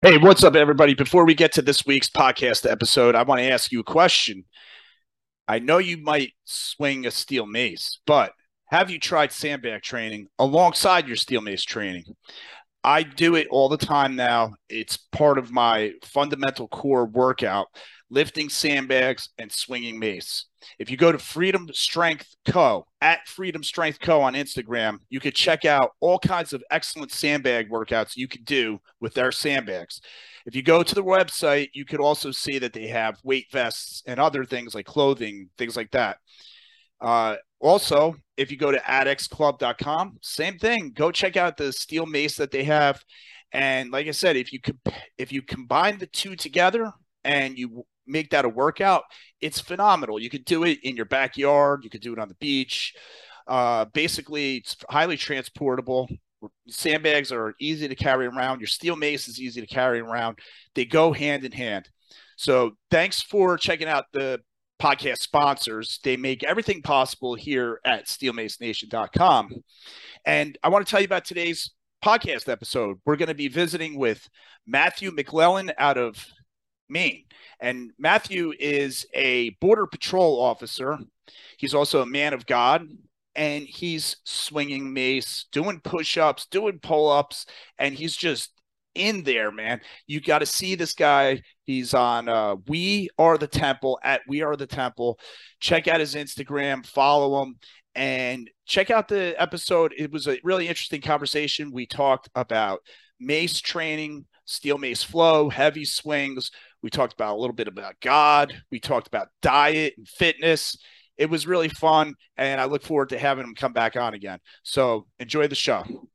Hey, what's up, everybody? Before we get to this week's podcast episode, I want to ask you a question. I know you might swing a steel mace, but have you tried sandbag training alongside your steel mace training? I do it all the time now. It's part of my fundamental core workout lifting sandbags and swinging mace. If you go to Freedom Strength Co. at Freedom Strength Co. on Instagram, you could check out all kinds of excellent sandbag workouts you could do with their sandbags. If you go to the website, you could also see that they have weight vests and other things like clothing, things like that. Uh, also, if you go to adxclub.com, same thing. Go check out the steel mace that they have. And like I said, if you could, if you combine the two together and you make that a workout, it's phenomenal. You could do it in your backyard. You could do it on the beach. Uh, basically, it's highly transportable. Sandbags are easy to carry around. Your steel mace is easy to carry around. They go hand in hand. So, thanks for checking out the podcast sponsors. They make everything possible here at steelmacenation.com. And I want to tell you about today's podcast episode. We're going to be visiting with Matthew McLellan out of Maine. And Matthew is a border patrol officer. He's also a man of God and he's swinging mace, doing push-ups, doing pull-ups, and he's just in there, man. You got to see this guy. He's on uh, We Are the Temple at We Are the Temple. Check out his Instagram, follow him, and check out the episode. It was a really interesting conversation. We talked about mace training, steel mace flow, heavy swings. We talked about a little bit about God. We talked about diet and fitness. It was really fun, and I look forward to having him come back on again. So enjoy the show.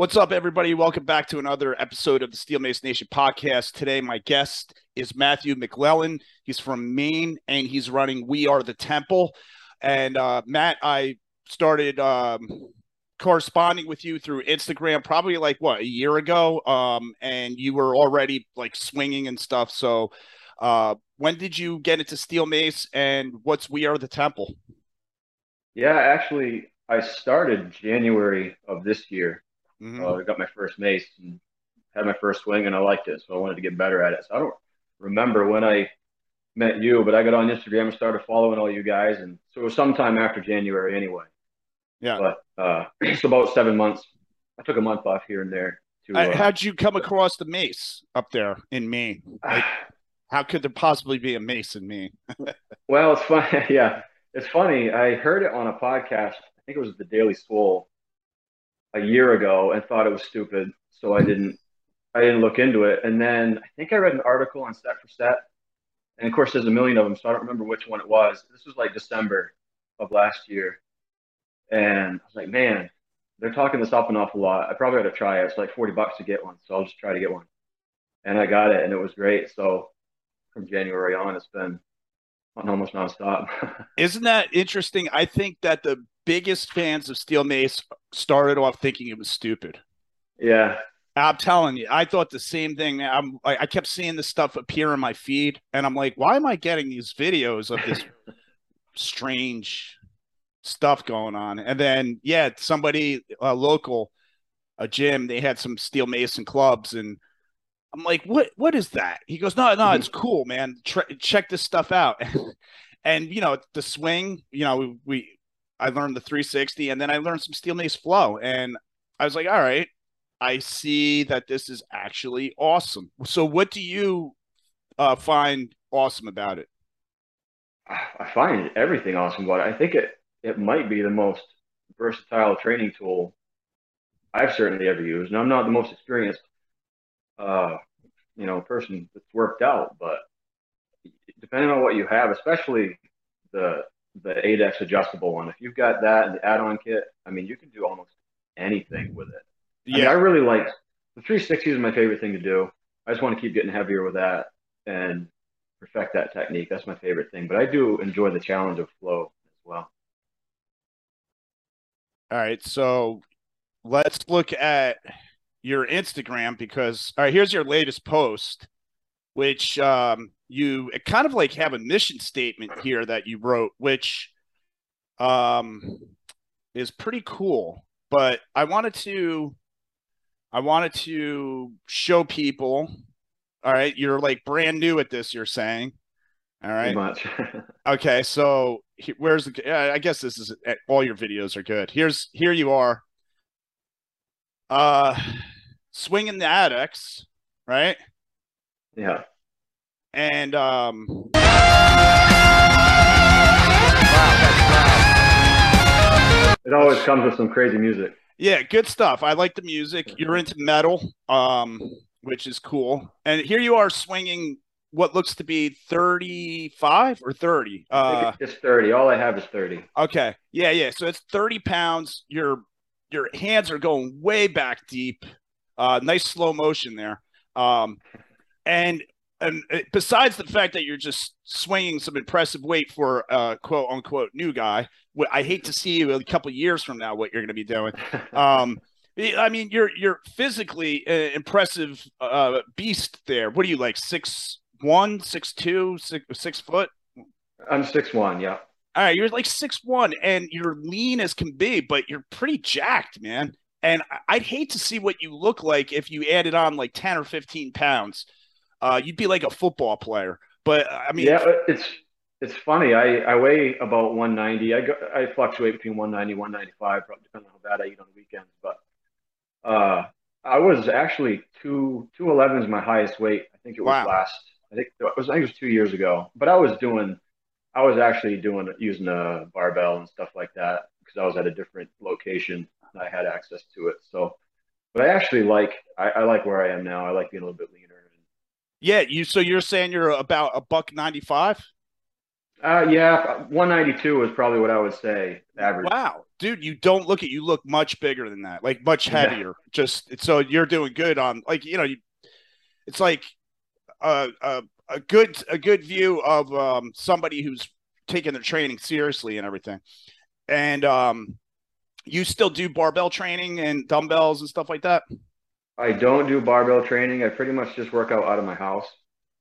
What's up, everybody? Welcome back to another episode of the Steel Mace Nation podcast. Today, my guest is Matthew McLellan. He's from Maine and he's running We Are the Temple. And uh, Matt, I started um, corresponding with you through Instagram probably like what a year ago. Um, and you were already like swinging and stuff. So, uh, when did you get into Steel Mace and what's We Are the Temple? Yeah, actually, I started January of this year Mm-hmm. Uh, I got my first mace and had my first swing, and I liked it, so I wanted to get better at it. So I don't remember when I met you, but I got on Instagram and started following all you guys, and so it was sometime after January anyway. Yeah. But uh, it's about seven months. I took a month off here and there. To, uh, how'd you come across the mace up there in Maine? Like, how could there possibly be a mace in Maine? well, it's funny. Yeah, it's funny. I heard it on a podcast. I think it was the Daily Swole, a year ago and thought it was stupid, so I didn't I didn't look into it. And then I think I read an article on Set for Set, and of course there's a million of them, so I don't remember which one it was. This was like December of last year, and I was like, man, they're talking this up an awful lot. I probably ought to try it. It's like forty bucks to get one, so I'll just try to get one. And I got it, and it was great. So from January on, it's been almost nonstop. Isn't that interesting? I think that the biggest fans of Steel Mace started off thinking it was stupid. Yeah. I'm telling you, I thought the same thing. I'm I kept seeing this stuff appear in my feed, and I'm like, why am I getting these videos of this strange stuff going on? And then, yeah, somebody uh, local, a gym, they had some steel mason clubs, and I'm like, what? What is that? He goes, no, no, it's cool, man. Try, check this stuff out. and you know, the swing, you know, we, we I learned the 360 and then I learned some steel mace flow. And I was like, all right, I see that this is actually awesome. So what do you uh, find awesome about it? I find everything awesome about it. I think it it might be the most versatile training tool I've certainly ever used. And I'm not the most experienced uh, you know, person that's worked out, but depending on what you have, especially the the ADX adjustable one. If you've got that and the add-on kit, I mean, you can do almost anything with it. Yeah, I, mean, I really like the 360 is my favorite thing to do. I just want to keep getting heavier with that and perfect that technique. That's my favorite thing. But I do enjoy the challenge of flow as well. All right, so let's look at your Instagram because all right, here's your latest post, which um you kind of like have a mission statement here that you wrote, which um is pretty cool. But I wanted to I wanted to show people. All right, you're like brand new at this. You're saying, all right, much. okay. So where's the? I guess this is eh, all your videos are good. Here's here you are. Uh, swinging the ADX, right? Yeah. And um. It always comes with some crazy music. Yeah, good stuff. I like the music. You're into metal, um, which is cool. And here you are swinging what looks to be 35 or 30. Uh, it's 30. All I have is 30. Okay. Yeah, yeah. So it's 30 pounds. Your your hands are going way back deep. Uh, nice slow motion there. Um, and and uh, besides the fact that you're just swinging some impressive weight for a quote unquote new guy, I hate to see you a couple years from now what you're going to be doing. Um, I mean, you're you're physically uh, impressive uh, beast there. What are you like six one, six two, six six foot? I'm six one. Yeah. All right, you're like six one, and you're lean as can be, but you're pretty jacked, man. And I'd hate to see what you look like if you added on like ten or fifteen pounds. Uh, you'd be like a football player. But I mean, yeah, it's it's funny. I, I weigh about 190. I go, I fluctuate between 190 195, depending on how bad I eat on the weekends. But uh, I was actually two 211 is my highest weight. I think it was wow. last. I think it was I think it was two years ago. But I was doing, I was actually doing using a barbell and stuff like that because I was at a different location and I had access to it. So, but I actually like I, I like where I am now. I like being a little bit leaner. Yeah, you. So you're saying you're about a buck ninety five. Uh, yeah, 192 is probably what I would say average. Wow, dude, you don't look at you look much bigger than that, like much heavier. Yeah. Just so you're doing good on like you know, you, it's like a, a a good a good view of um somebody who's taking their training seriously and everything. And um, you still do barbell training and dumbbells and stuff like that. I don't do barbell training. I pretty much just work out out of my house.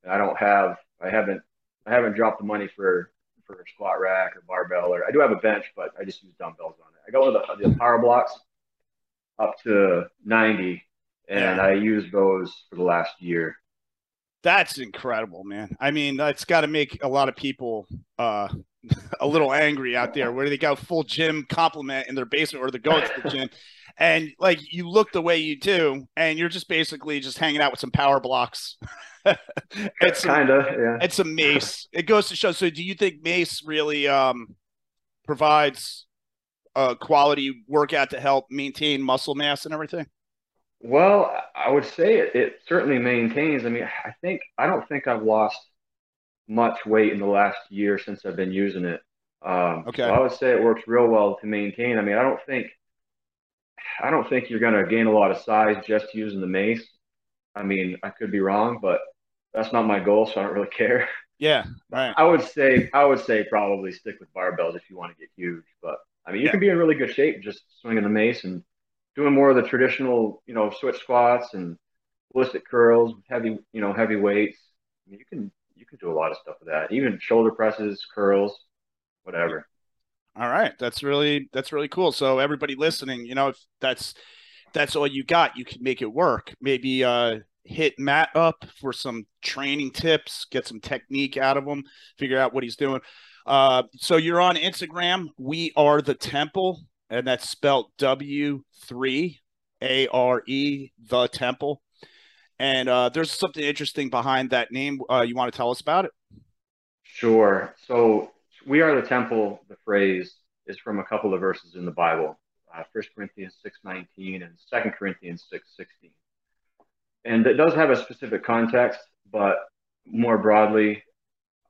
I don't have. I haven't I haven't dropped the money for for a squat rack or barbell or I do have a bench, but I just use dumbbells on it. I go with the, the power blocks up to 90 and yeah. I use those for the last year. That's incredible, man. I mean, that's got to make a lot of people uh, a little angry out there where they got full gym complement in their basement or they're going to the gym and like you look the way you do and you're just basically just hanging out with some power blocks it's kind of yeah. It's a mace. It goes to show. So, do you think mace really um, provides a quality workout to help maintain muscle mass and everything? Well, I would say it, it certainly maintains. I mean, I think I don't think I've lost much weight in the last year since I've been using it. Um, okay. So I would say it works real well to maintain. I mean, I don't think I don't think you're going to gain a lot of size just using the mace. I mean, I could be wrong, but that's not my goal, so I don't really care. Yeah, right. I would say I would say probably stick with barbells if you want to get huge. But I mean, you yeah. can be in really good shape just swinging the mace and doing more of the traditional, you know, switch squats and ballistic curls, heavy, you know, heavy weights. I mean, you can you can do a lot of stuff with that. Even shoulder presses, curls, whatever. All right, that's really that's really cool. So everybody listening, you know, if that's that's all you got, you can make it work. Maybe uh hit Matt up for some training tips, get some technique out of him, figure out what he's doing. Uh, so you're on Instagram. We are the Temple, and that's spelled W three A R E the Temple. And uh, there's something interesting behind that name. Uh, you want to tell us about it? Sure. So we are the temple. The phrase is from a couple of verses in the Bible, uh, 1 Corinthians six nineteen and 2 Corinthians six sixteen and it does have a specific context, but more broadly,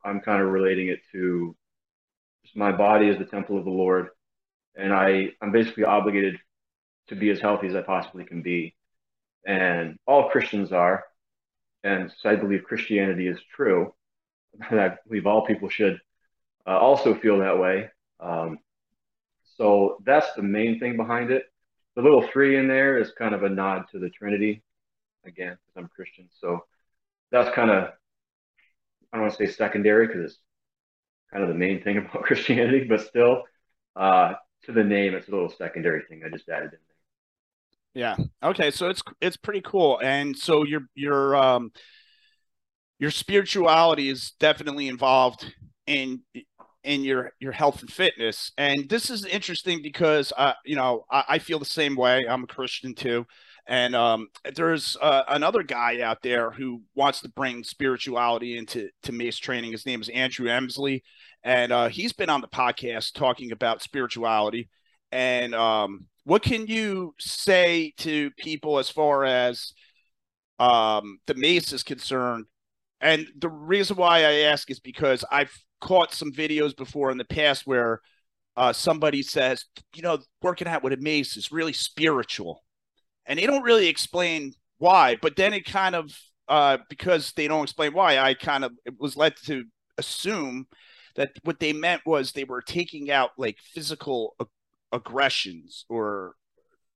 I'm kind of relating it to my body is the temple of the Lord, and I I'm basically obligated to be as healthy as I possibly can be, and all Christians are, and so I believe Christianity is true, and I believe all people should uh, also feel that way. Um, So that's the main thing behind it. The little three in there is kind of a nod to the Trinity, again, because I'm Christian. So that's kind of I don't want to say secondary because it's kind of the main thing about Christianity, but still, uh, to the name, it's a little secondary thing I just added in there. Yeah. Okay. So it's it's pretty cool, and so your your um your spirituality is definitely involved in in your your health and fitness, and this is interesting because uh you know I, I feel the same way. I'm a Christian too, and um, there's uh, another guy out there who wants to bring spirituality into to mace training. His name is Andrew Emsley, and uh, he's been on the podcast talking about spirituality. And um, what can you say to people as far as um, the mace is concerned? And the reason why I ask is because I've caught some videos before in the past where uh, somebody says, you know, working out with a mace is really spiritual and they don't really explain why. But then it kind of uh, because they don't explain why, I kind of was led to assume that what they meant was they were taking out like physical ag- aggressions or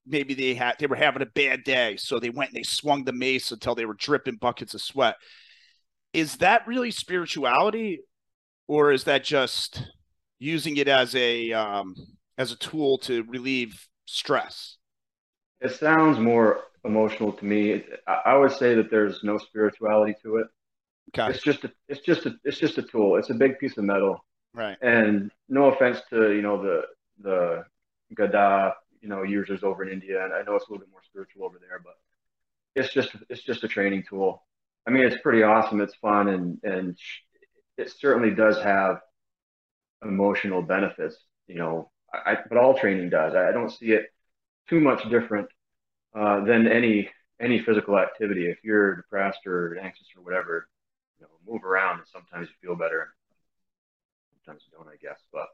maybe they had they were having a bad day so they went and they swung the mace until they were dripping buckets of sweat is that really spirituality or is that just using it as a um, as a tool to relieve stress it sounds more emotional to me. I would say that there's no spirituality to it. Okay. It's just a, it's just a, it's just a tool. It's a big piece of metal. Right. And no offense to you know the the Gada you know users over in India, and I know it's a little bit more spiritual over there, but it's just it's just a training tool. I mean, it's pretty awesome. It's fun, and and it certainly does have emotional benefits. You know, I, but all training does. I don't see it too much different uh, than any any physical activity. If you're depressed or anxious or whatever, you know, move around and sometimes you feel better. Sometimes you don't, I guess. But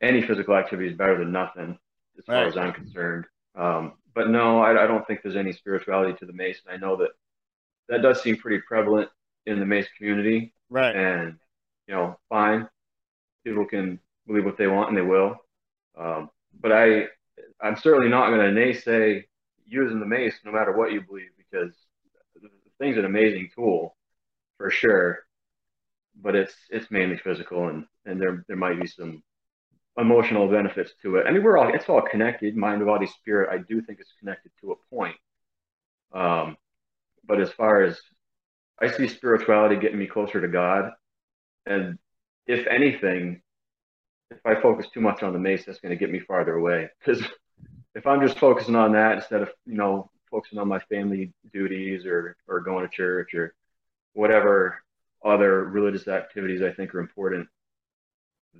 any physical activity is better than nothing, as far as I'm concerned. Um, but no, I, I, don't think there's any spirituality to the mace, and I know that that does seem pretty prevalent in the mace community. Right. And you know, fine, people can believe what they want, and they will. Um, but I I'm certainly not going to naysay using the mace no matter what you believe because the thing's an amazing tool for sure, but it's it's mainly physical and and there there might be some emotional benefits to it. I mean, we're all it's all connected, mind, body, spirit. I do think it's connected to a point. Um, but as far as I see spirituality getting me closer to God, and if anything, if I focus too much on the mace, that's going to get me farther away because if I'm just focusing on that instead of you know focusing on my family duties or or going to church or whatever other religious activities I think are important,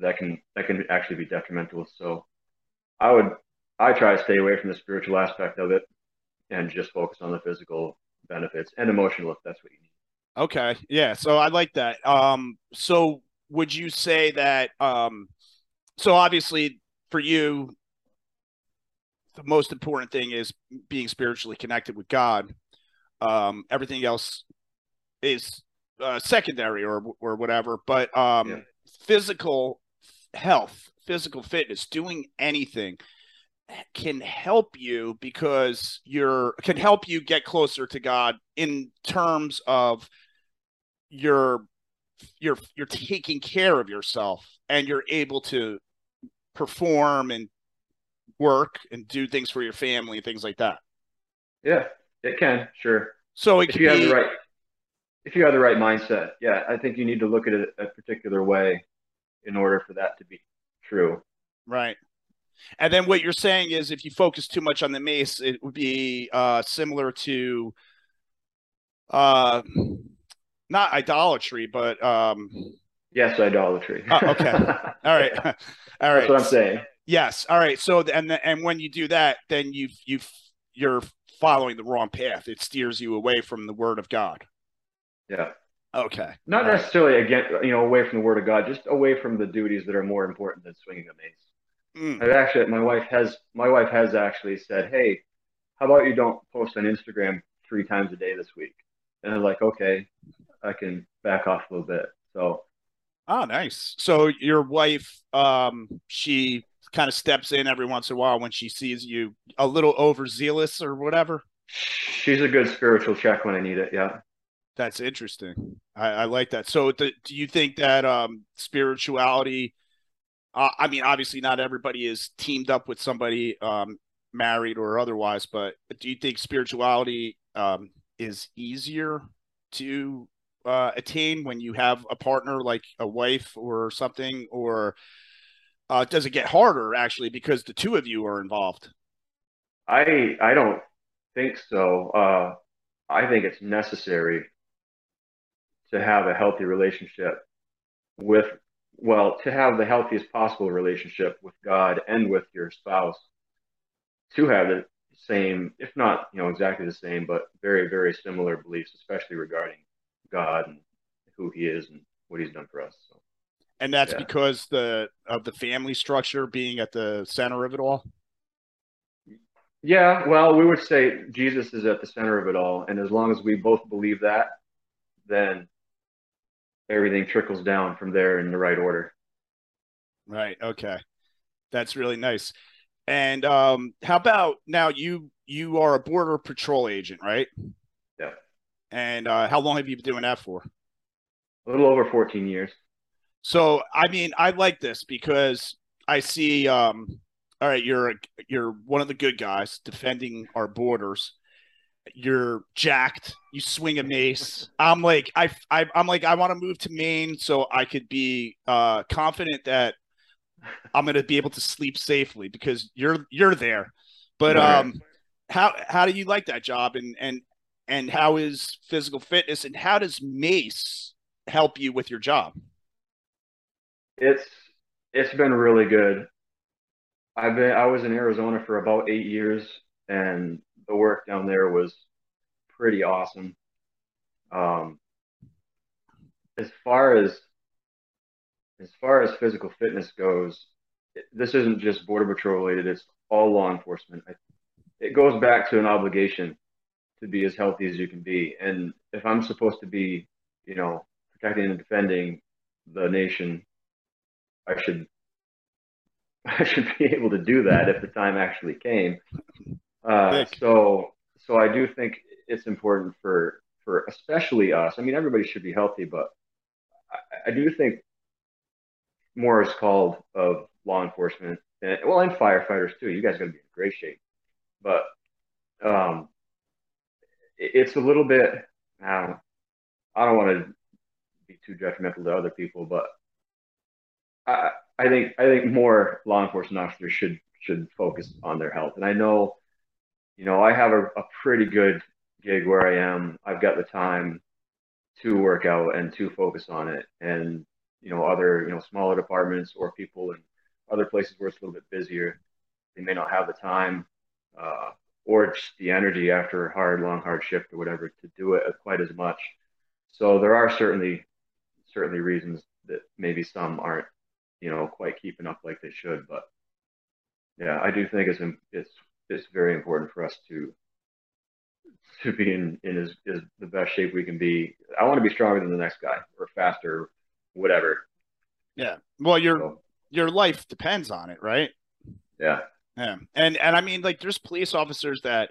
that can that can actually be detrimental. So I would I try to stay away from the spiritual aspect of it and just focus on the physical benefits and emotional if that's what you need. Okay. Yeah. So I like that. Um, so would you say that um so obviously for you the most important thing is being spiritually connected with God. Um, everything else is uh, secondary or or whatever. But um, yeah. physical health, physical fitness, doing anything can help you because you're can help you get closer to God in terms of your you're you're taking care of yourself and you're able to perform and work and do things for your family and things like that. Yeah, it can, sure. So it if you be... have the right if you have the right mindset, yeah, I think you need to look at it a particular way in order for that to be true. Right. And then what you're saying is if you focus too much on the mace, it would be uh, similar to uh, not idolatry, but um, yes, idolatry. oh, okay. All right. All right. That's what I'm saying. Yes. All right. So and and when you do that, then you you you're following the wrong path. It steers you away from the Word of God. Yeah. Okay. Not All necessarily right. again, you know, away from the Word of God, just away from the duties that are more important than swinging a mace. Mm. I've actually, my wife has my wife has actually said, "Hey, how about you don't post on Instagram three times a day this week?" And I'm like, "Okay, I can back off a little bit." So Oh, nice. So your wife, um, she kind of steps in every once in a while when she sees you a little overzealous or whatever. She's a good spiritual check when I need it. Yeah. That's interesting. I, I like that. So, the, do you think that um, spirituality? Uh, I mean, obviously, not everybody is teamed up with somebody um, married or otherwise, but do you think spirituality um, is easier to uh, attain when you have a partner like a wife or something, or uh, does it get harder actually because the two of you are involved? I I don't think so. Uh, I think it's necessary to have a healthy relationship with well to have the healthiest possible relationship with God and with your spouse to have the same, if not you know exactly the same, but very very similar beliefs, especially regarding God and who He is and what He's done for us. So, and that's yeah. because the of the family structure being at the center of it all. Yeah, well, we would say Jesus is at the center of it all, and as long as we both believe that, then everything trickles down from there in the right order. Right. Okay. That's really nice. And um, how about now? You you are a border patrol agent, right? Yeah. And uh, how long have you been doing that for? A little over 14 years. So, I mean, I like this because I see. Um, all right, you're a, you're one of the good guys defending our borders. You're jacked. You swing a mace. I'm like, I, I I'm like, I want to move to Maine so I could be uh, confident that I'm going to be able to sleep safely because you're you're there. But um, how how do you like that job and and and how is physical fitness and how does Mace help you with your job? It's it's been really good. I've been I was in Arizona for about eight years, and the work down there was pretty awesome. Um, as far as as far as physical fitness goes, this isn't just border patrol related; it's all law enforcement. It goes back to an obligation to be as healthy as you can be, and if I'm supposed to be, you know, protecting and defending the nation, I should I should be able to do that if the time actually came. Uh, so so I do think it's important for for especially us. I mean, everybody should be healthy, but I, I do think more is called of law enforcement, and, well, and firefighters too. You guys got to be in great shape, but um, it, it's a little bit. I don't, I don't want to be too detrimental to other people, but I, I think I think more law enforcement officers should should focus on their health. And I know, you know, I have a, a pretty good gig where I am. I've got the time to work out and to focus on it. And you know other you know smaller departments or people in other places where it's a little bit busier they may not have the time uh, or just the energy after a hard long hard shift or whatever to do it quite as much so there are certainly certainly reasons that maybe some aren't you know quite keeping up like they should but yeah i do think it's it's it's very important for us to to be in, in as, as the best shape we can be. I want to be stronger than the next guy or faster whatever. Yeah. Well, your so, your life depends on it, right? Yeah. Yeah. And and I mean, like, there's police officers that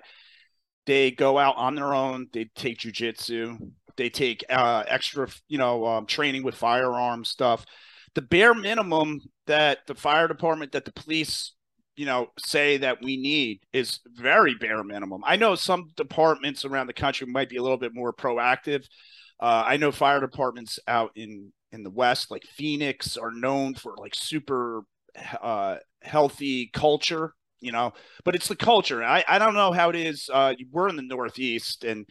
they go out on their own. They take jujitsu. They take uh, extra, you know, um, training with firearms stuff. The bare minimum that the fire department, that the police, you know, say that we need is very bare minimum. I know some departments around the country might be a little bit more proactive. Uh, I know fire departments out in in the West, like Phoenix, are known for like super uh, healthy culture, you know. But it's the culture. I I don't know how it is. Uh, we're in the Northeast, and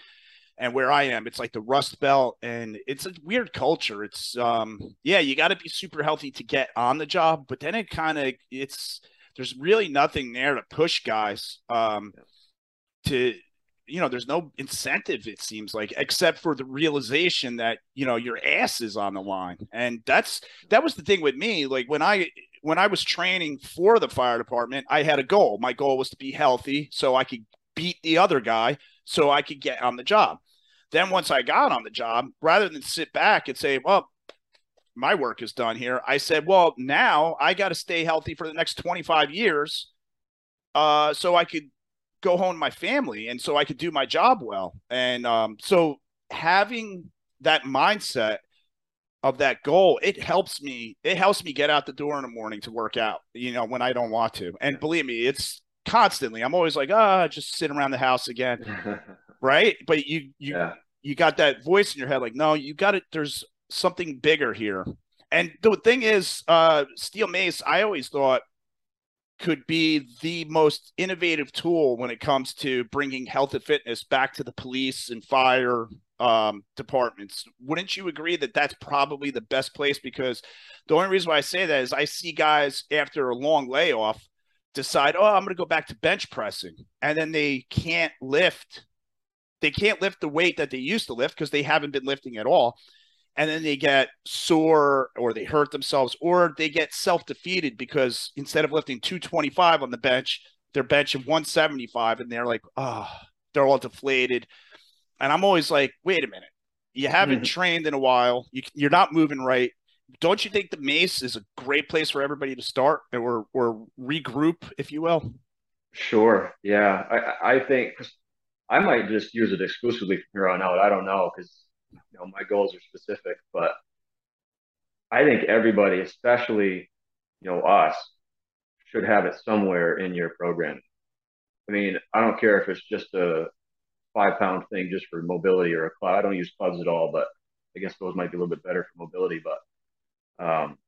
and where I am, it's like the Rust Belt, and it's a weird culture. It's um yeah, you got to be super healthy to get on the job, but then it kind of it's there's really nothing there to push guys um to you know, there's no incentive, it seems like, except for the realization that, you know, your ass is on the line. And that's that was the thing with me. Like when I when I was training for the fire department, I had a goal. My goal was to be healthy so I could beat the other guy so I could get on the job. Then once I got on the job, rather than sit back and say, well, my work is done here. I said, well, now I got to stay healthy for the next 25 years, uh, so I could go home to my family and so I could do my job well. And um, so having that mindset of that goal, it helps me. It helps me get out the door in the morning to work out. You know, when I don't want to. And believe me, it's constantly. I'm always like, ah, oh, just sit around the house again, right? But you you yeah. you got that voice in your head, like, no, you got it. There's something bigger here. And the thing is, uh, steel mace, I always thought could be the most innovative tool when it comes to bringing health and fitness back to the police and fire um, departments. Wouldn't you agree that that's probably the best place? Because the only reason why I say that is I see guys after a long layoff decide, oh, I'm going to go back to bench pressing, and then they can't lift. They can't lift the weight that they used to lift because they haven't been lifting at all. And then they get sore or they hurt themselves or they get self defeated because instead of lifting 225 on the bench, they're benching 175 and they're like, oh, they're all deflated and I'm always like, wait a minute, you haven't mm-hmm. trained in a while. You, you're not moving right. Don't you think the mace is a great place for everybody to start or or regroup, if you will? Sure. Yeah, I I think I might just use it exclusively from here on out. I don't know because you know my goals are specific, but I think everybody, especially you know us, should have it somewhere in your program. I mean, I don't care if it's just a five pound thing just for mobility or a club. I don't use clubs at all, but I guess those might be a little bit better for mobility. But um,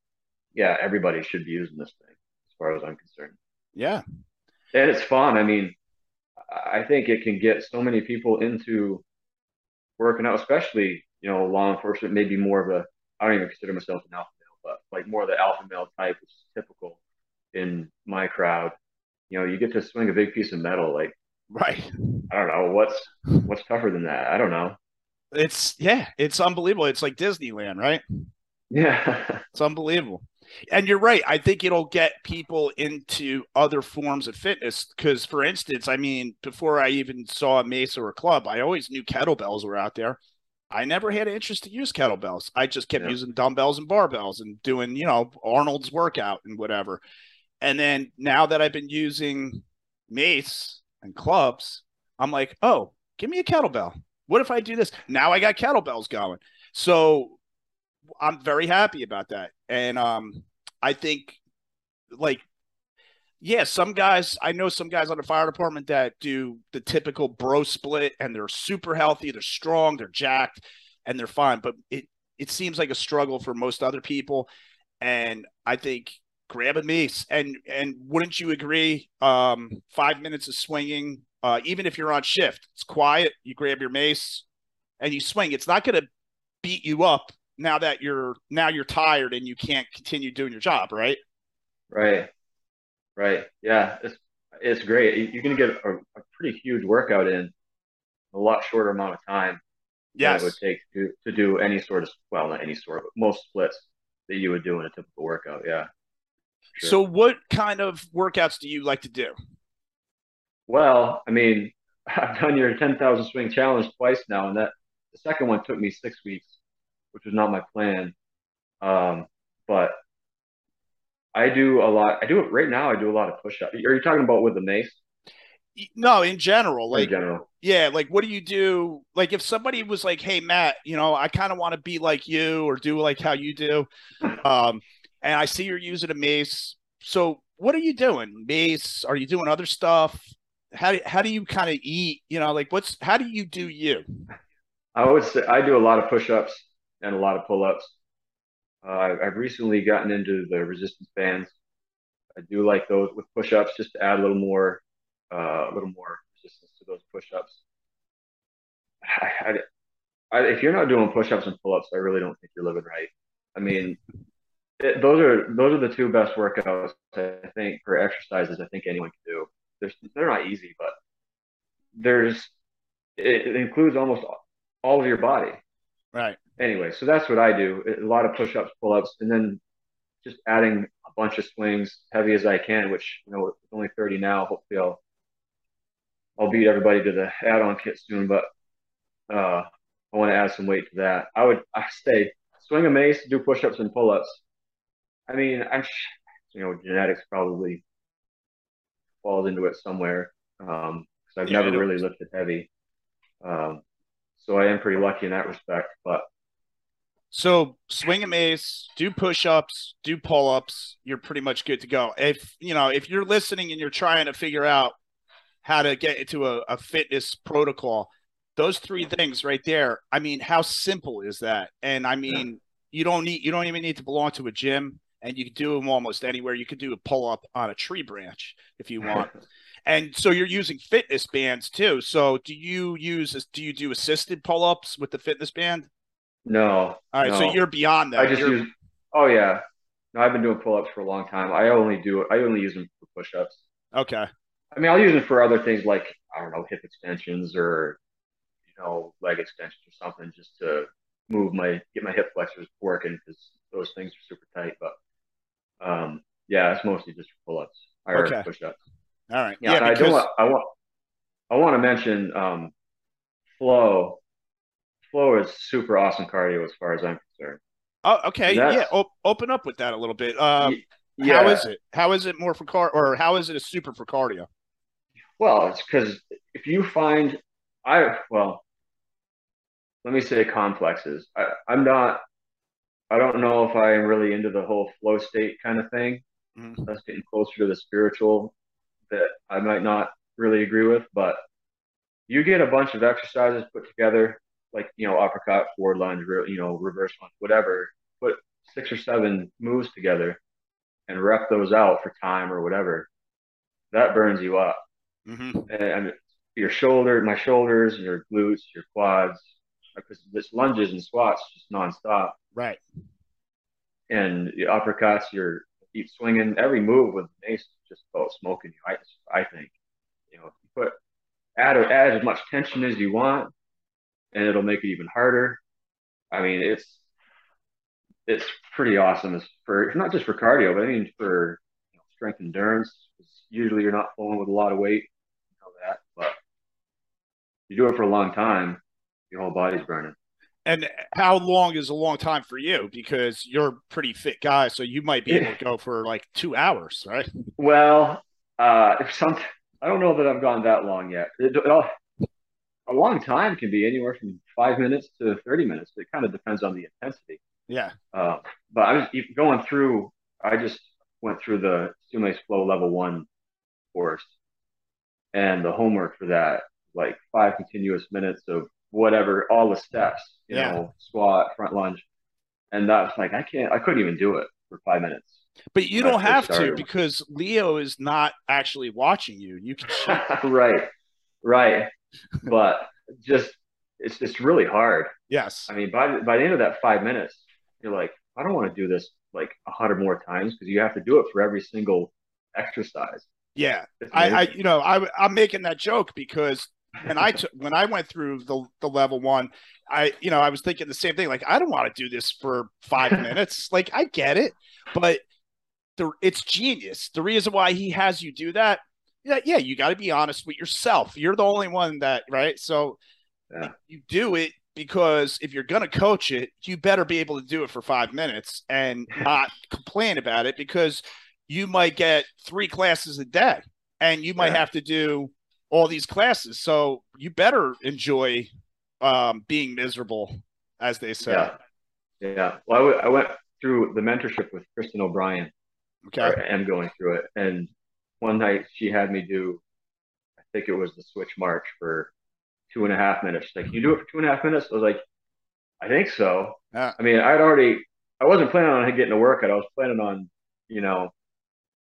yeah, everybody should be using this thing as far as I'm concerned. Yeah. And it's fun. I mean, I think it can get so many people into working out, especially, you know, law enforcement, maybe more of a, I don't even consider myself an alpha male, but like more of the alpha male type, which is typical in my crowd. You know, you get to swing a big piece of metal. Like Right. I don't know what's what's tougher than that. I don't know. It's yeah, it's unbelievable. It's like Disneyland, right? Yeah. it's unbelievable. And you're right. I think it'll get people into other forms of fitness. Because, for instance, I mean, before I even saw a mace or a club, I always knew kettlebells were out there. I never had an interest to use kettlebells. I just kept yeah. using dumbbells and barbells and doing, you know, Arnold's workout and whatever. And then now that I've been using mace, and clubs, I'm like, oh, give me a kettlebell. What if I do this? Now I got kettlebells going. So I'm very happy about that. And um, I think like yeah, some guys I know some guys on the fire department that do the typical bro split and they're super healthy, they're strong, they're jacked, and they're fine. But it it seems like a struggle for most other people. And I think grabbing mace and and wouldn't you agree um five minutes of swinging uh even if you're on shift it's quiet you grab your mace and you swing it's not going to beat you up now that you're now you're tired and you can't continue doing your job right? Right. Right. Yeah. It's it's great. You're going to get a, a, pretty huge workout in a lot shorter amount of time yes it would take to, to do any sort of well not any sort but most splits that you would do in a typical workout. Yeah. Sure. So, what kind of workouts do you like to do? Well, I mean, I've done your 10,000 swing challenge twice now, and that the second one took me six weeks, which was not my plan. Um, but I do a lot. I do it right now. I do a lot of push ups. Are you talking about with the mace? No, in general, like in general. Yeah, like what do you do? Like if somebody was like, "Hey, Matt, you know, I kind of want to be like you or do like how you do," um, and I see you're using a mace. So what are you doing? Mace? Are you doing other stuff? How do, how do you kind of eat? You know, like what's how do you do you? I would say I do a lot of push-ups and a lot of pull-ups. Uh, I've recently gotten into the resistance bands. I do like those with push-ups just to add a little more, uh, a little more resistance to those I, I, if you're not doing push-ups and pull-ups, I really don't think you're living right. I mean, it, those are those are the two best workouts I think for exercises I think anyone can do. They're they're not easy, but there's it, it includes almost all of your body. Right. Anyway, so that's what I do. A lot of push-ups, pull-ups, and then just adding a bunch of swings, heavy as I can. Which you know, it's only 30 now. Hopefully, I'll I'll beat everybody to the add-on kit soon. But uh, I want to add some weight to that. I would I say swing a mace, do push-ups and pull-ups. I mean, I'm you know genetics probably falls into it somewhere because um, I've yeah, never really lifted heavy. Um, so I am pretty lucky in that respect. But so swing a mace, do push-ups, do pull-ups. You're pretty much good to go. If you know if you're listening and you're trying to figure out how to get into a, a fitness protocol, those three things right there. I mean, how simple is that? And I mean, yeah. you don't need you don't even need to belong to a gym, and you can do them almost anywhere. You could do a pull-up on a tree branch if you want. and so you're using fitness bands too. So do you use do you do assisted pull-ups with the fitness band? No. All right, no. so you're beyond that. I just you're... use. Oh yeah, no, I've been doing pull-ups for a long time. I only do. I only use them for push-ups. Okay. I mean, I'll use them for other things like I don't know hip extensions or you know leg extensions or something, just to move my get my hip flexors working because those things are super tight. But um, yeah, it's mostly just pull-ups or okay. push-ups. All right. Yeah, yeah because... I do want. I want. I want to mention um, flow flow is super awesome cardio as far as I'm concerned. Oh, okay. Yeah. O- open up with that a little bit. Uh, yeah. How is it? How is it more for car or how is it a super for cardio? Well, it's because if you find, I, well, let me say complexes. I, I'm not, I don't know if I'm really into the whole flow state kind of thing. Mm-hmm. That's getting closer to the spiritual that I might not really agree with, but you get a bunch of exercises put together like you know uppercut, forward lunge, you know reverse lunge, whatever. Put six or seven moves together and rep those out for time or whatever. That burns you up. Mm-hmm. And your shoulder, my shoulders, your glutes, your quads, because this lunges and squats just nonstop. Right. And the uppercuts, you're keep swinging. Every move with mace just about smoking you. I I think, you know, if you put add add as much tension as you want, and it'll make it even harder. I mean, it's it's pretty awesome It's for not just for cardio, but I mean for you know, strength endurance. Usually, you're not flowing with a lot of weight, you know that, but you do it for a long time, your whole body's burning. And how long is a long time for you? Because you're a pretty fit guy, so you might be able to go for like two hours, right? Well, uh, if some, I don't know that I've gone that long yet. It, it all, a long time can be anywhere from five minutes to 30 minutes. It kind of depends on the intensity. Yeah. Uh, but I was going through, I just went through the Sumes Flow Level 1 course. And the homework for that, like five continuous minutes of whatever, all the steps, you yeah. know, squat, front lunge. And that's like, I can't, I couldn't even do it for five minutes. But you don't have to because Leo is not actually watching you. You can right, right but just it's it's really hard. Yes. I mean, by by the end of that five minutes, you're like, I don't want to do this like a hundred more times because you have to do it for every single exercise. Yeah, I, I, you know, I, I'm making that joke because when I took when I went through the the level one, I, you know, I was thinking the same thing. Like, I don't want to do this for five minutes. Like, I get it, but the it's genius. The reason why he has you do that yeah, yeah, you got to be honest with yourself. You're the only one that, right? So yeah. you do it because if you're going to coach it, you better be able to do it for five minutes and not complain about it because you might get three classes a day and you might yeah. have to do all these classes. So you better enjoy um, being miserable, as they say. Yeah. Yeah. Well, I, w- I went through the mentorship with Kristen O'Brien. Okay. I am going through it. And one night she had me do, I think it was the switch march for two and a half minutes. She's like, Can you do it for two and a half minutes? I was like, I think so. I mean, I'd already, I wasn't planning on getting a workout. I was planning on, you know,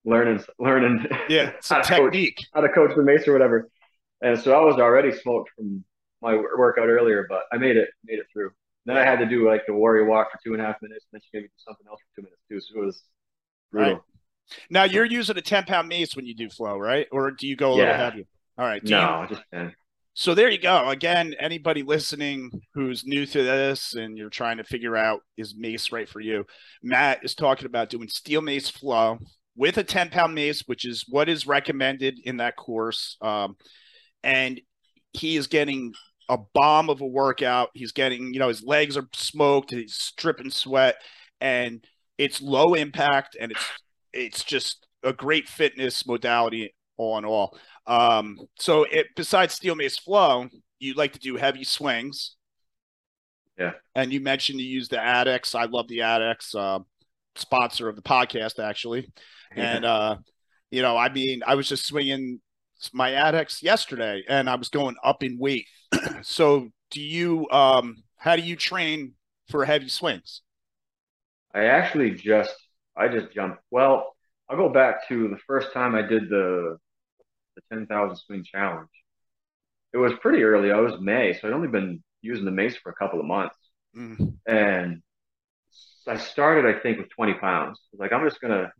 learning, learning, yeah, how to technique, coach, how to coach the mace or whatever. And so I was already smoked from my workout earlier, but I made it, made it through. Then I had to do like the warrior walk for two and a half minutes. And then she gave me something else for two minutes too. So it was brutal. Right. Now you're using a 10 pound mace when you do flow, right? Or do you go a yeah. little heavier? All right. no, you... just 10. So there you go. Again, anybody listening who's new to this and you're trying to figure out is mace right for you, Matt is talking about doing steel mace flow with a 10 pound mace, which is what is recommended in that course. Um, and he is getting a bomb of a workout. He's getting, you know, his legs are smoked, he's dripping sweat, and it's low impact and it's it's just a great fitness modality all in all. Um, so it besides steel mace flow, you like to do heavy swings. Yeah. And you mentioned you use the ADX. I love the ADX, uh, sponsor of the podcast, actually. Yeah. And, uh, you know, I mean, I was just swinging my ADX yesterday and I was going up in weight. so do you, um, how do you train for heavy swings? I actually just, I just jumped. Well, I'll go back to the first time I did the, the 10,000 swing challenge. It was pretty early. I was May, so I'd only been using the mace for a couple of months. Mm. And I started, I think, with 20 pounds. like, I'm just gonna,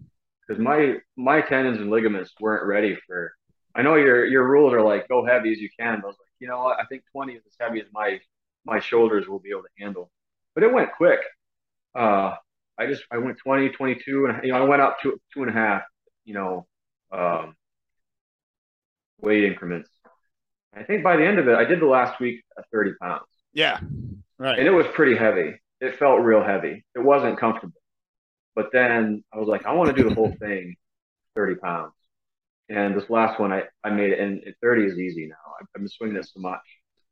because my my tendons and ligaments weren't ready for. I know your your rules are like go heavy as you can, but I was like, you know what? I think 20 is as heavy as my my shoulders will be able to handle. But it went quick. Uh, I just I went 20, 22, and you know I went up to two and a half. You know, um, weight increments. I think by the end of it, I did the last week at 30 pounds. Yeah. Right. And it was pretty heavy. It felt real heavy. It wasn't comfortable. But then I was like, I want to do the whole thing 30 pounds. And this last one, I, I made it, and 30 is easy now. I've been swinging it so much.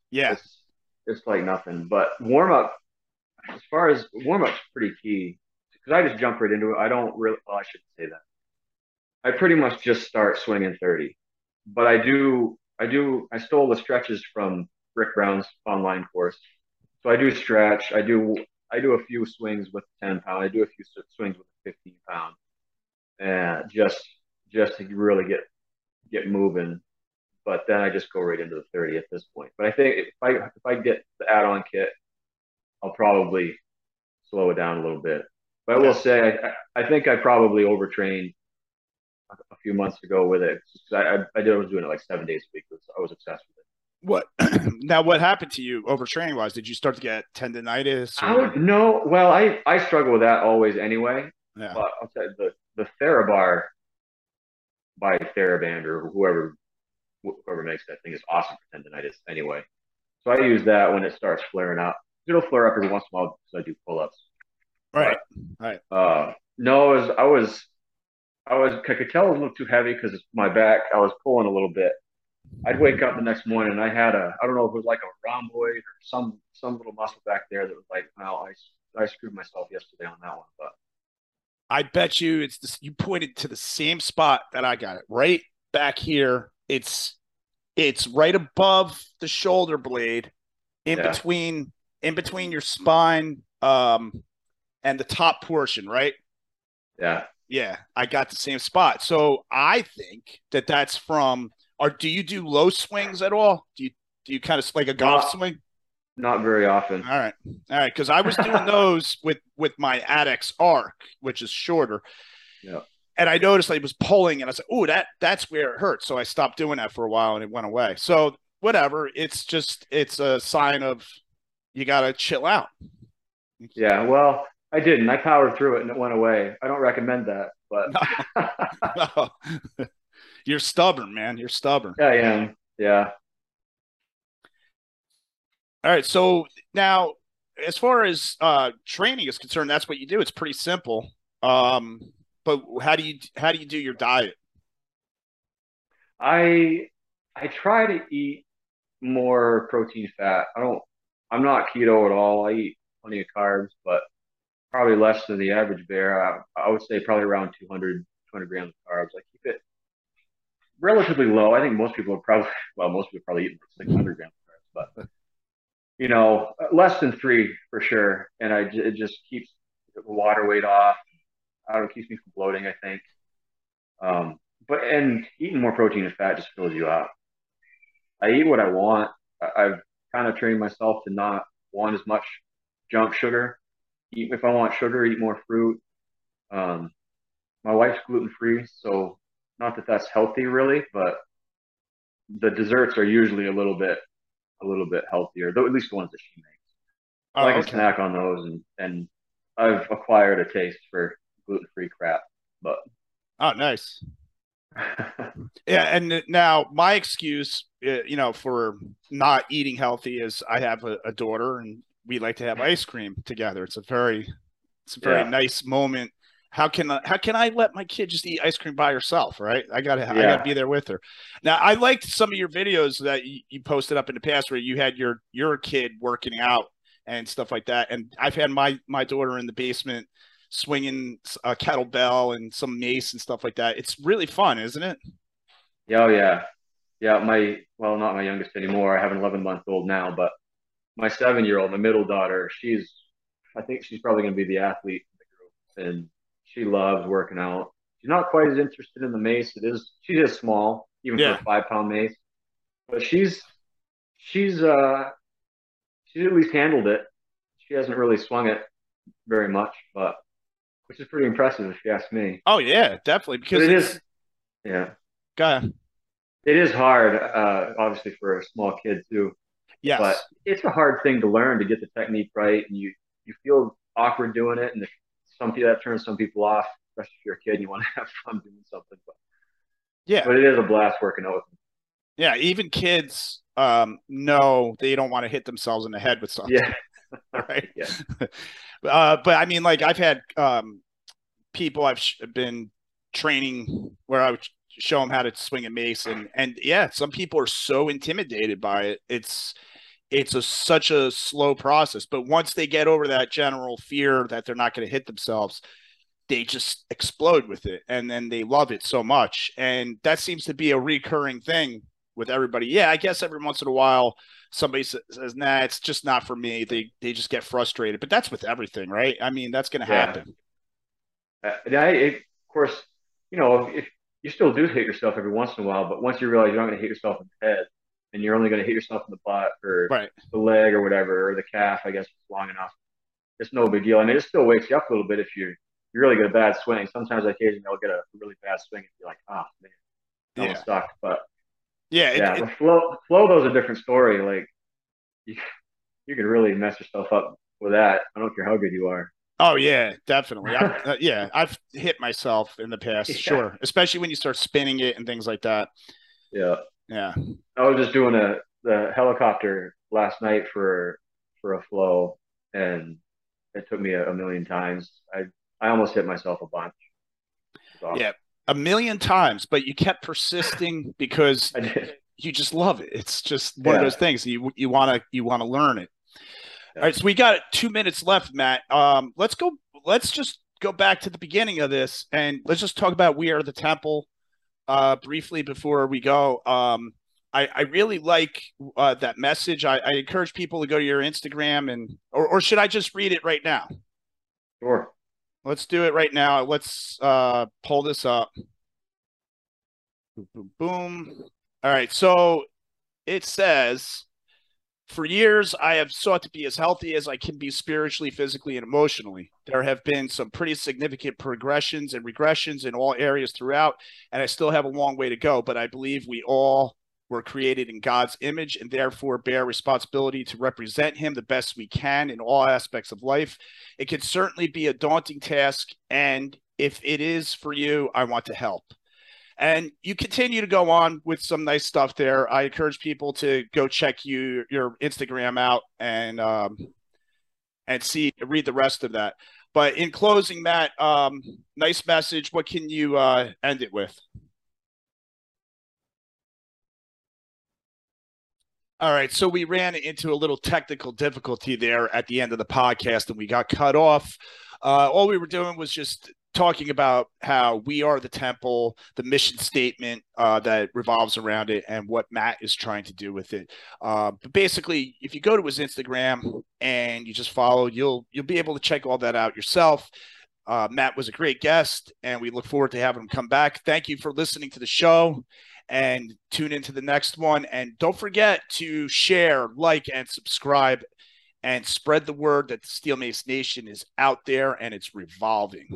Yeah. It's, it's like nothing. But warm up, as far as warm up's pretty key because I just jump right into it. I don't really, well, I shouldn't say that. I pretty much just start swinging 30. But I do, I do, I stole the stretches from Rick Brown's online course. So I do stretch. I do I do a few swings with 10 pound. I do a few swings with 15 pound, and just just to really get get moving. But then I just go right into the 30 at this point. But I think if I if I get the add-on kit, I'll probably slow it down a little bit. But I will say I I think I probably overtrained a few months ago with it. I, I I did I was doing it like seven days a week. I was obsessed with it. What now? What happened to you overtraining wise? Did you start to get tendonitis? Or? I would no. Well, I I struggle with that always anyway. Yeah. But I'll tell you, the the Therabar by Theraband or whoever whoever makes that thing is awesome for tendonitis anyway. So I use that when it starts flaring up. It'll flare up every once in a while because I do pull ups. Right. But, right. Uh, no, I was I was I was I could tell it was a little too heavy because my back. I was pulling a little bit, I'd wake up the next morning and I had a I don't know if it was like a rhomboid or some some little muscle back there that was like, well, I I screwed myself yesterday on that one, but I bet you it's this, you pointed to the same spot that I got it right back here. It's it's right above the shoulder blade, in yeah. between in between your spine um and the top portion, right? Yeah. Yeah, I got the same spot. So I think that that's from or do you do low swings at all? Do you do you kind of like a golf not, swing? Not very often. All right, all right. Because I was doing those with with my ADX Arc, which is shorter. Yeah. And I noticed I was pulling, and I said, "Oh, that that's where it hurts." So I stopped doing that for a while, and it went away. So whatever. It's just it's a sign of you got to chill out. Yeah. Well, I didn't. I powered through it, and it went away. I don't recommend that, but. No. no. You're stubborn, man. You're stubborn. Yeah, I am. Yeah. All right. So now, as far as uh, training is concerned, that's what you do. It's pretty simple. Um, but how do you how do you do your diet? I I try to eat more protein fat. I don't. I'm not keto at all. I eat plenty of carbs, but probably less than the average bear. I, I would say probably around 200 200 grams of carbs. I keep it relatively low. I think most people are probably well, most people probably eat 600 grams of carbs, but you know, less than three for sure. And I it just keeps the water weight off. I don't know, keeps me from bloating. I think. Um, but and eating more protein and fat just fills you up. I eat what I want. I've kind of trained myself to not want as much junk sugar. Eat if I want sugar, eat more fruit. Um, my wife's gluten free, so not that that's healthy really, but the desserts are usually a little bit a little bit healthier, though at least the ones that she makes. Oh, I can okay. snack on those, and and I've acquired a taste for gluten free crap. But oh, nice. yeah, and now my excuse uh, you know, for not eating healthy is I have a, a daughter and we like to have mm. ice cream together. It's a very, it's a very Yeah. nice moment. How can I, how can I let my kid just eat ice cream by herself? Right? I gotta I gotta be there with her. Now I liked some of your videos that you, you posted up in the past where you had your your kid working out and stuff like that. And I've had my my daughter in the basement swinging a kettlebell and some mace and stuff like that. It's really fun, isn't it? Yeah, oh yeah, yeah. My well, not my youngest anymore. I have an 11 month old now, but my seven year old, my middle daughter, she's I think she's probably going to be the athlete in the group, and she loves working out. She's not quite as interested in the mace. It is she is small, even Yeah. for a five pound mace, but she's she's uh she's at least handled it. She hasn't really swung it very much, but which is pretty impressive if you ask me. Oh yeah, definitely. Because it's, yeah. go ahead. It is hard, uh, obviously, for a small kid too. Yes. But it's a hard thing to learn to get the technique right, and you you feel awkward doing it, and some people that turns some people off, especially if you're a kid and you want to have fun doing something. But yeah. but it is a blast working out with them. Yeah. Even kids um know they don't want to hit themselves in the head with something. Yeah, Right. yeah, Uh, but I mean, like I've had um, people I've sh- been training where I would show them how to swing a mace, and and yeah, some people are so intimidated by it. It's it's a such a slow process, but once they get over that general fear that they're not going to hit themselves, they just explode with it, and then they love it so much, and that seems to be a recurring thing with everybody. Yeah, I guess every once in a while somebody says, "Nah, it's just not for me." They they just get frustrated, but that's with everything, right? I mean, that's going to Yeah. happen. Uh, I, it, of course, you know, if you still do hit yourself every once in a while, but once you realize you're not going to hit yourself in the head, and you're only going to hit yourself in the butt or Right. the leg or whatever, or the calf, I guess, it's long enough. It's no big deal. I mean, it still wakes you up a little bit if you you really get a bad swing. Sometimes, occasionally, I'll get a really bad swing and be like, oh man, that Yeah. sucked." But Yeah. yeah, it- the flow flow though is a different story. Like you, you can really mess yourself up with that. I don't care how good you are. oh yeah, definitely. I, uh, yeah, I've hit myself in the past, Yeah. sure, especially when you start spinning it and things like that. Yeah, Yeah. I was just doing a the helicopter last night for for a flow, and it took me a, a million times. I I almost hit myself a bunch. Awesome. Yeah. A million times, but you kept persisting because you just love it. It's just one of those things you you want to you want to learn it. Yeah. All right, so we got two minutes left, Matt. Um, let's go. Let's just go back to the beginning of this, and let's just talk about We Are the Temple uh, briefly before we go. Um, I, I really like uh, that message. I, I encourage people to go to your Instagram and, or, or should I just read it right now? Sure. Let's do it right now. Let's uh, pull this up. Boom, boom, boom. All right. So it says, for years, I have sought to be as healthy as I can be spiritually, physically, and emotionally. There have been some pretty significant progressions and regressions in all areas throughout, and I still have a long way to go, but I believe we all were created in God's image and therefore bear responsibility to represent Him the best we can in all aspects of life. It can certainly be a daunting task, and if it is for you, I want to help. And you continue to go on with some nice stuff there. I encourage people to go check you your Instagram out and um, and see read the rest of that. But in closing, Matt, um, nice message. What can you uh, end it with? All right, so we ran into a little technical difficulty there at the end of the podcast, and we got cut off. Uh, all we were doing was just talking about how we are the temple, the mission statement uh, that revolves around it, and what Matt is trying to do with it. Uh, but basically, if you go to his Instagram and you just follow, you'll you'll be able to check all that out yourself. Uh, Matt was a great guest, and we look forward to having him come back. Thank you for listening to the show and tune into the next one. And don't forget to share, like, and subscribe and spread the word that the Steel Mace Nation is out there and it's revolving.